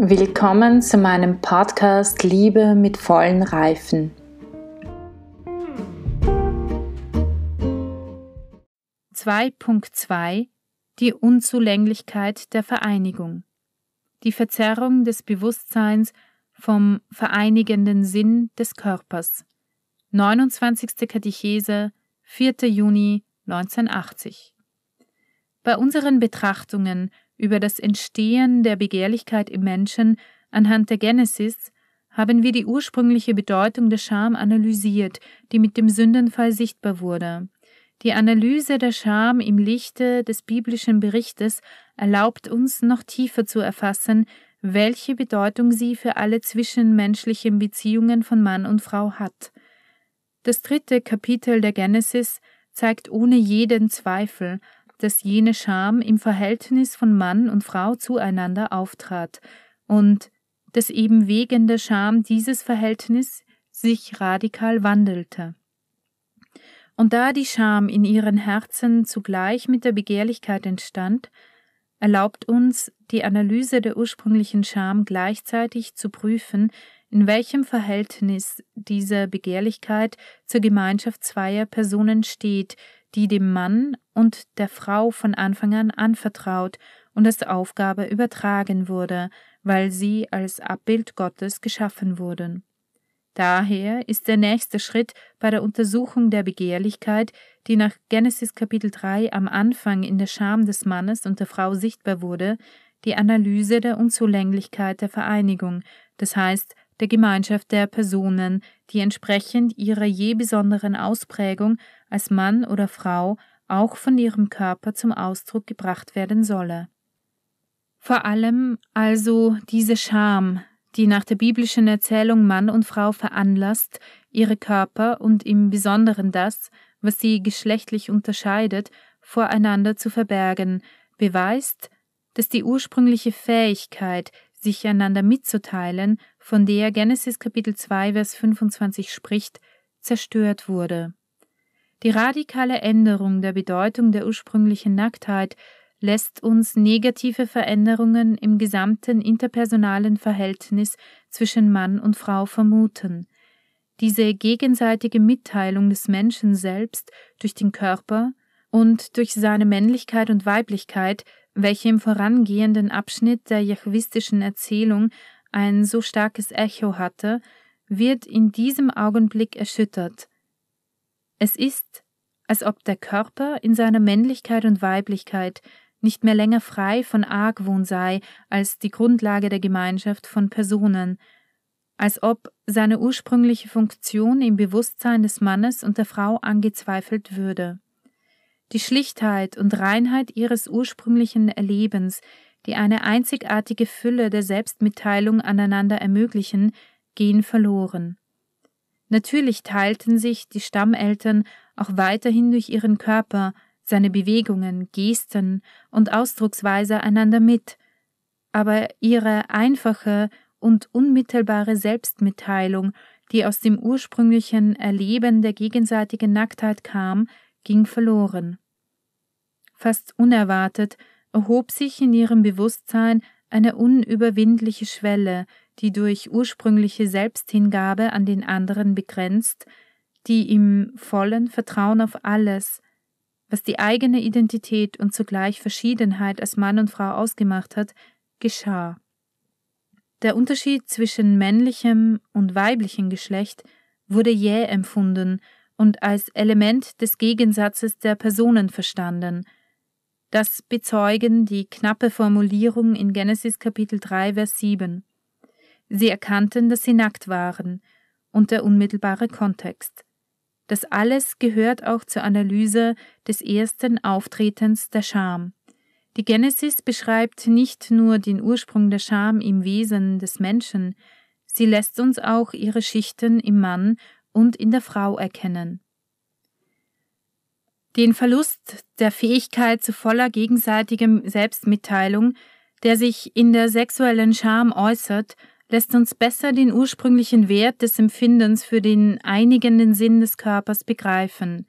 Willkommen zu meinem Podcast Liebe mit vollen Reifen. (2.2) Die Unzulänglichkeit der Vereinigung. Die Verzerrung des Bewusstseins vom vereinigenden Sinn des Körpers. 29. Katechese, 4. Juni 1980. Bei unseren Betrachtungen über das Entstehen der Begehrlichkeit im Menschen anhand der Genesis haben wir die ursprüngliche Bedeutung der Scham analysiert, die mit dem Sündenfall sichtbar wurde. Die Analyse der Scham im Lichte des biblischen Berichtes erlaubt uns noch tiefer zu erfassen, welche Bedeutung sie für alle zwischenmenschlichen Beziehungen von Mann und Frau hat. Das dritte Kapitel der Genesis zeigt ohne jeden Zweifel, dass jene Scham im Verhältnis von Mann und Frau zueinander auftrat und dass eben wegen der Scham dieses Verhältnis sich radikal wandelte. Und da die Scham in ihren Herzen zugleich mit der Begehrlichkeit entstand, erlaubt uns die Analyse der ursprünglichen Scham gleichzeitig zu prüfen, in welchem Verhältnis diese Begehrlichkeit zur Gemeinschaft zweier Personen steht, die dem Mann und der Frau von Anfang an anvertraut und als Aufgabe übertragen wurde, weil sie als Abbild Gottes geschaffen wurden. Daher ist der nächste Schritt bei der Untersuchung der Begehrlichkeit, die nach Genesis Kapitel 3 am Anfang in der Scham des Mannes und der Frau sichtbar wurde, die Analyse der Unzulänglichkeit der Vereinigung, das heißt der Gemeinschaft der Personen, die entsprechend ihrer je besonderen Ausprägung als Mann oder Frau auch von ihrem Körper zum Ausdruck gebracht werden solle. Vor allem also diese Scham, die nach der biblischen Erzählung Mann und Frau veranlasst, ihre Körper und im Besonderen das, was sie geschlechtlich unterscheidet, voreinander zu verbergen, beweist, dass die ursprüngliche Fähigkeit, sich einander mitzuteilen, von der Genesis Kapitel 2 Vers 25 spricht, zerstört wurde. Die radikale Änderung der Bedeutung der ursprünglichen Nacktheit lässt uns negative Veränderungen im gesamten interpersonalen Verhältnis zwischen Mann und Frau vermuten. Diese gegenseitige Mitteilung des Menschen selbst durch den Körper und durch seine Männlichkeit und Weiblichkeit, welche im vorangehenden Abschnitt der jachwistischen Erzählung ein so starkes Echo hatte, wird in diesem Augenblick erschüttert. Es ist, als ob der Körper in seiner Männlichkeit und Weiblichkeit nicht mehr länger frei von Argwohn sei als die Grundlage der Gemeinschaft von Personen, als ob seine ursprüngliche Funktion im Bewusstsein des Mannes und der Frau angezweifelt würde. Die Schlichtheit und Reinheit ihres ursprünglichen Erlebens, die eine einzigartige Fülle der Selbstmitteilung aneinander ermöglichen, gehen verloren. Natürlich teilten sich die Stammeltern auch weiterhin durch ihren Körper, seine Bewegungen, Gesten und Ausdrucksweise einander mit, aber ihre einfache und unmittelbare Selbstmitteilung, die aus dem ursprünglichen Erleben der gegenseitigen Nacktheit kam, ging verloren. Fast unerwartet erhob sich in ihrem Bewusstsein eine unüberwindliche Schwelle, die durch ursprüngliche Selbsthingabe an den anderen begrenzt, die im vollen Vertrauen auf alles, was die eigene Identität und zugleich Verschiedenheit als Mann und Frau ausgemacht hat, geschah. Der Unterschied zwischen männlichem und weiblichem Geschlecht wurde jäh empfunden und als Element des Gegensatzes der Personen verstanden. Das bezeugen die knappe Formulierung in Genesis Kapitel 3 Vers 7. Sie erkannten, dass sie nackt waren, und der unmittelbare Kontext. Das alles gehört auch zur Analyse des ersten Auftretens der Scham. Die Genesis beschreibt nicht nur den Ursprung der Scham im Wesen des Menschen, sie lässt uns auch ihre Schichten im Mann und in der Frau erkennen. Den Verlust der Fähigkeit zu voller gegenseitigem Selbstmitteilung, der sich in der sexuellen Scham äußert, lässt uns besser den ursprünglichen Wert des Empfindens für den einigenden Sinn des Körpers begreifen.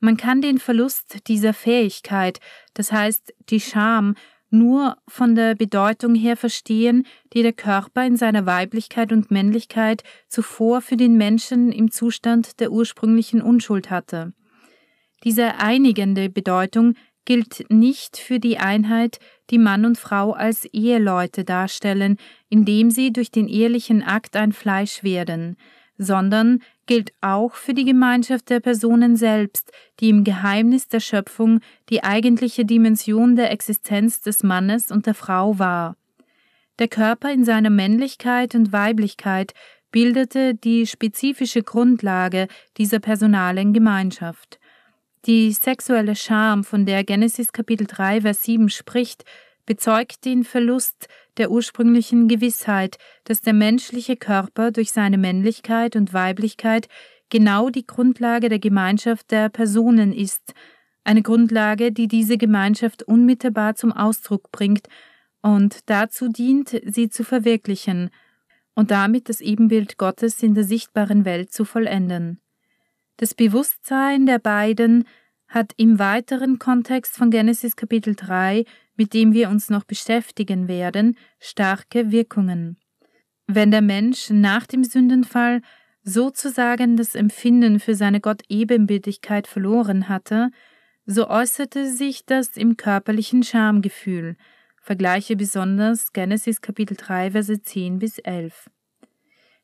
Man kann den Verlust dieser Fähigkeit, das heißt die Scham, nur von der Bedeutung her verstehen, die der Körper in seiner Weiblichkeit und Männlichkeit zuvor für den Menschen im Zustand der ursprünglichen Unschuld hatte. Diese einigende Bedeutung gilt nicht für die Einheit, die Mann und Frau als Eheleute darstellen, indem sie durch den ehelichen Akt ein Fleisch werden, sondern gilt auch für die Gemeinschaft der Personen selbst, die im Geheimnis der Schöpfung die eigentliche Dimension der Existenz des Mannes und der Frau war. Der Körper in seiner Männlichkeit und Weiblichkeit bildete die spezifische Grundlage dieser personalen Gemeinschaft. Die sexuelle Scham, von der Genesis Kapitel 3, Vers 7 spricht, bezeugt den Verlust der ursprünglichen Gewissheit, dass der menschliche Körper durch seine Männlichkeit und Weiblichkeit genau die Grundlage der Gemeinschaft der Personen ist, eine Grundlage, die diese Gemeinschaft unmittelbar zum Ausdruck bringt und dazu dient, sie zu verwirklichen und damit das Ebenbild Gottes in der sichtbaren Welt zu vollenden. Das Bewusstsein der beiden hat im weiteren Kontext von Genesis Kapitel 3 mit dem wir uns noch beschäftigen werden, starke Wirkungen. Wenn der Mensch nach dem Sündenfall sozusagen das Empfinden für seine Gott-Ebenbildlichkeit verloren hatte, so äußerte sich das im körperlichen Schamgefühl. Vergleiche besonders Genesis Kapitel 3, Verse 10 bis 11.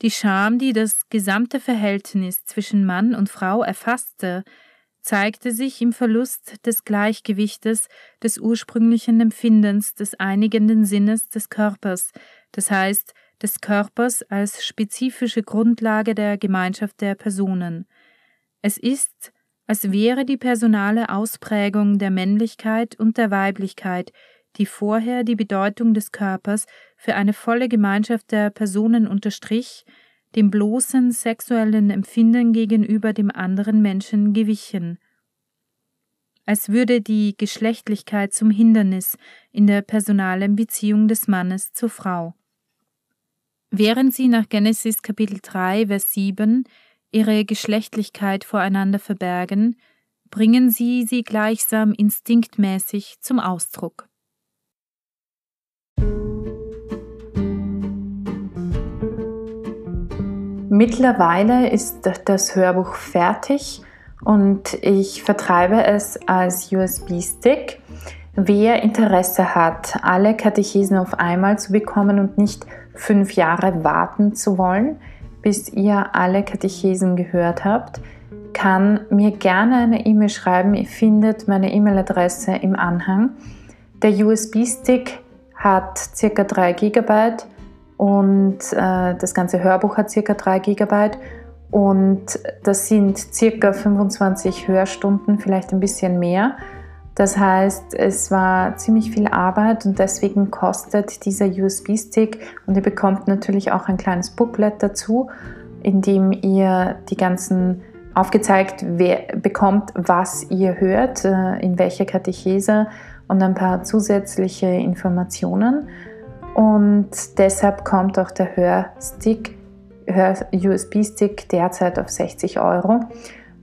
Die Scham, die das gesamte Verhältnis zwischen Mann und Frau erfasste, zeigte sich im Verlust des Gleichgewichtes des ursprünglichen Empfindens des einigenden Sinnes des Körpers, das heißt des Körpers als spezifische Grundlage der Gemeinschaft der Personen. Es ist, als wäre die personale Ausprägung der Männlichkeit und der Weiblichkeit, die vorher die Bedeutung des Körpers für eine volle Gemeinschaft der Personen unterstrich, dem bloßen sexuellen Empfinden gegenüber dem anderen Menschen gewichen, als würde die Geschlechtlichkeit zum Hindernis in der personalen Beziehung des Mannes zur Frau. Während sie nach Genesis Kapitel 3, Vers 7 ihre Geschlechtlichkeit voreinander verbergen, bringen sie sie gleichsam instinktmäßig zum Ausdruck. Mittlerweile ist das Hörbuch fertig und ich vertreibe es als USB-Stick. Wer Interesse hat, alle Katechesen auf einmal zu bekommen und nicht fünf Jahre warten zu wollen, bis ihr alle Katechesen gehört habt, kann mir gerne eine E-Mail schreiben. Ihr findet meine E-Mail-Adresse im Anhang. Der USB-Stick hat ca. 3 GB und äh, das ganze Hörbuch hat circa 3 GB und das sind circa 25 Hörstunden, vielleicht ein bisschen mehr. Das heißt, es war ziemlich viel Arbeit und deswegen kostet dieser USB-Stick und ihr bekommt natürlich auch ein kleines Booklet dazu, in dem ihr die ganzen aufgezeigt bekommt, was ihr hört, äh, in welcher Katechese und ein paar zusätzliche Informationen. Und deshalb kommt auch der Hörstick, Hör-USB-Stick derzeit auf 60 Euro.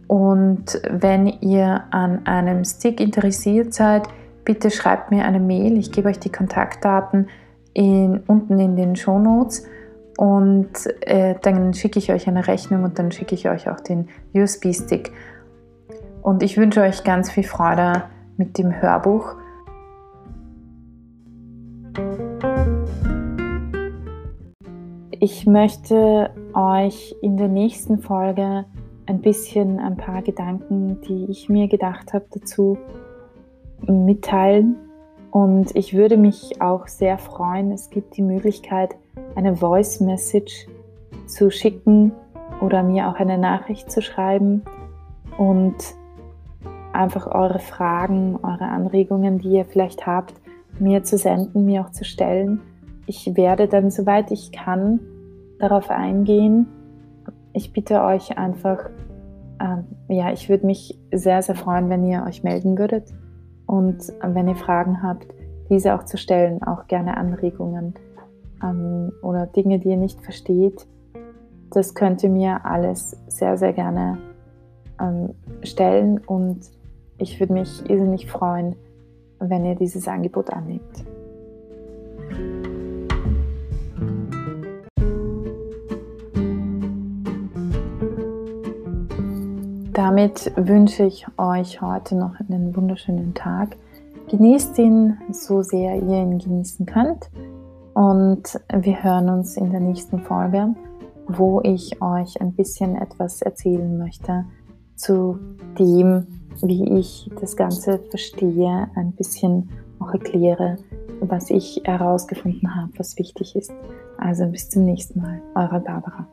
Und wenn ihr an einem Stick interessiert seid, bitte schreibt mir eine Mail. Ich gebe euch die Kontaktdaten in, unten in den Show Notes und äh, dann schicke ich euch eine Rechnung und dann schicke ich euch auch den USB-Stick. Und ich wünsche euch ganz viel Freude mit dem Hörbuch. Ich möchte euch in der nächsten Folge ein bisschen ein paar Gedanken, die ich mir gedacht habe, dazu mitteilen. Und ich würde mich auch sehr freuen, es gibt die Möglichkeit, eine Voice Message zu schicken oder mir auch eine Nachricht zu schreiben und einfach eure Fragen, eure Anregungen, die ihr vielleicht habt, mir zu senden, mir auch zu stellen. Ich werde dann, soweit ich kann, darauf eingehen. Ich bitte euch einfach, ähm, ja, ich würde mich sehr, sehr freuen, wenn ihr euch melden würdet und wenn ihr Fragen habt, diese auch zu stellen, auch gerne Anregungen ähm, oder Dinge, die ihr nicht versteht. Das könnt ihr mir alles sehr, sehr gerne ähm, stellen und ich würde mich irrsinnig freuen, wenn ihr dieses Angebot annimmt. Damit wünsche ich euch heute noch einen wunderschönen Tag. Genießt ihn so sehr ihr ihn genießen könnt. Und wir hören uns in der nächsten Folge, wo ich euch ein bisschen etwas erzählen möchte zu dem, wie ich das Ganze verstehe, ein bisschen auch erkläre, was ich herausgefunden habe, was wichtig ist. Also bis zum nächsten Mal, eure Barbara.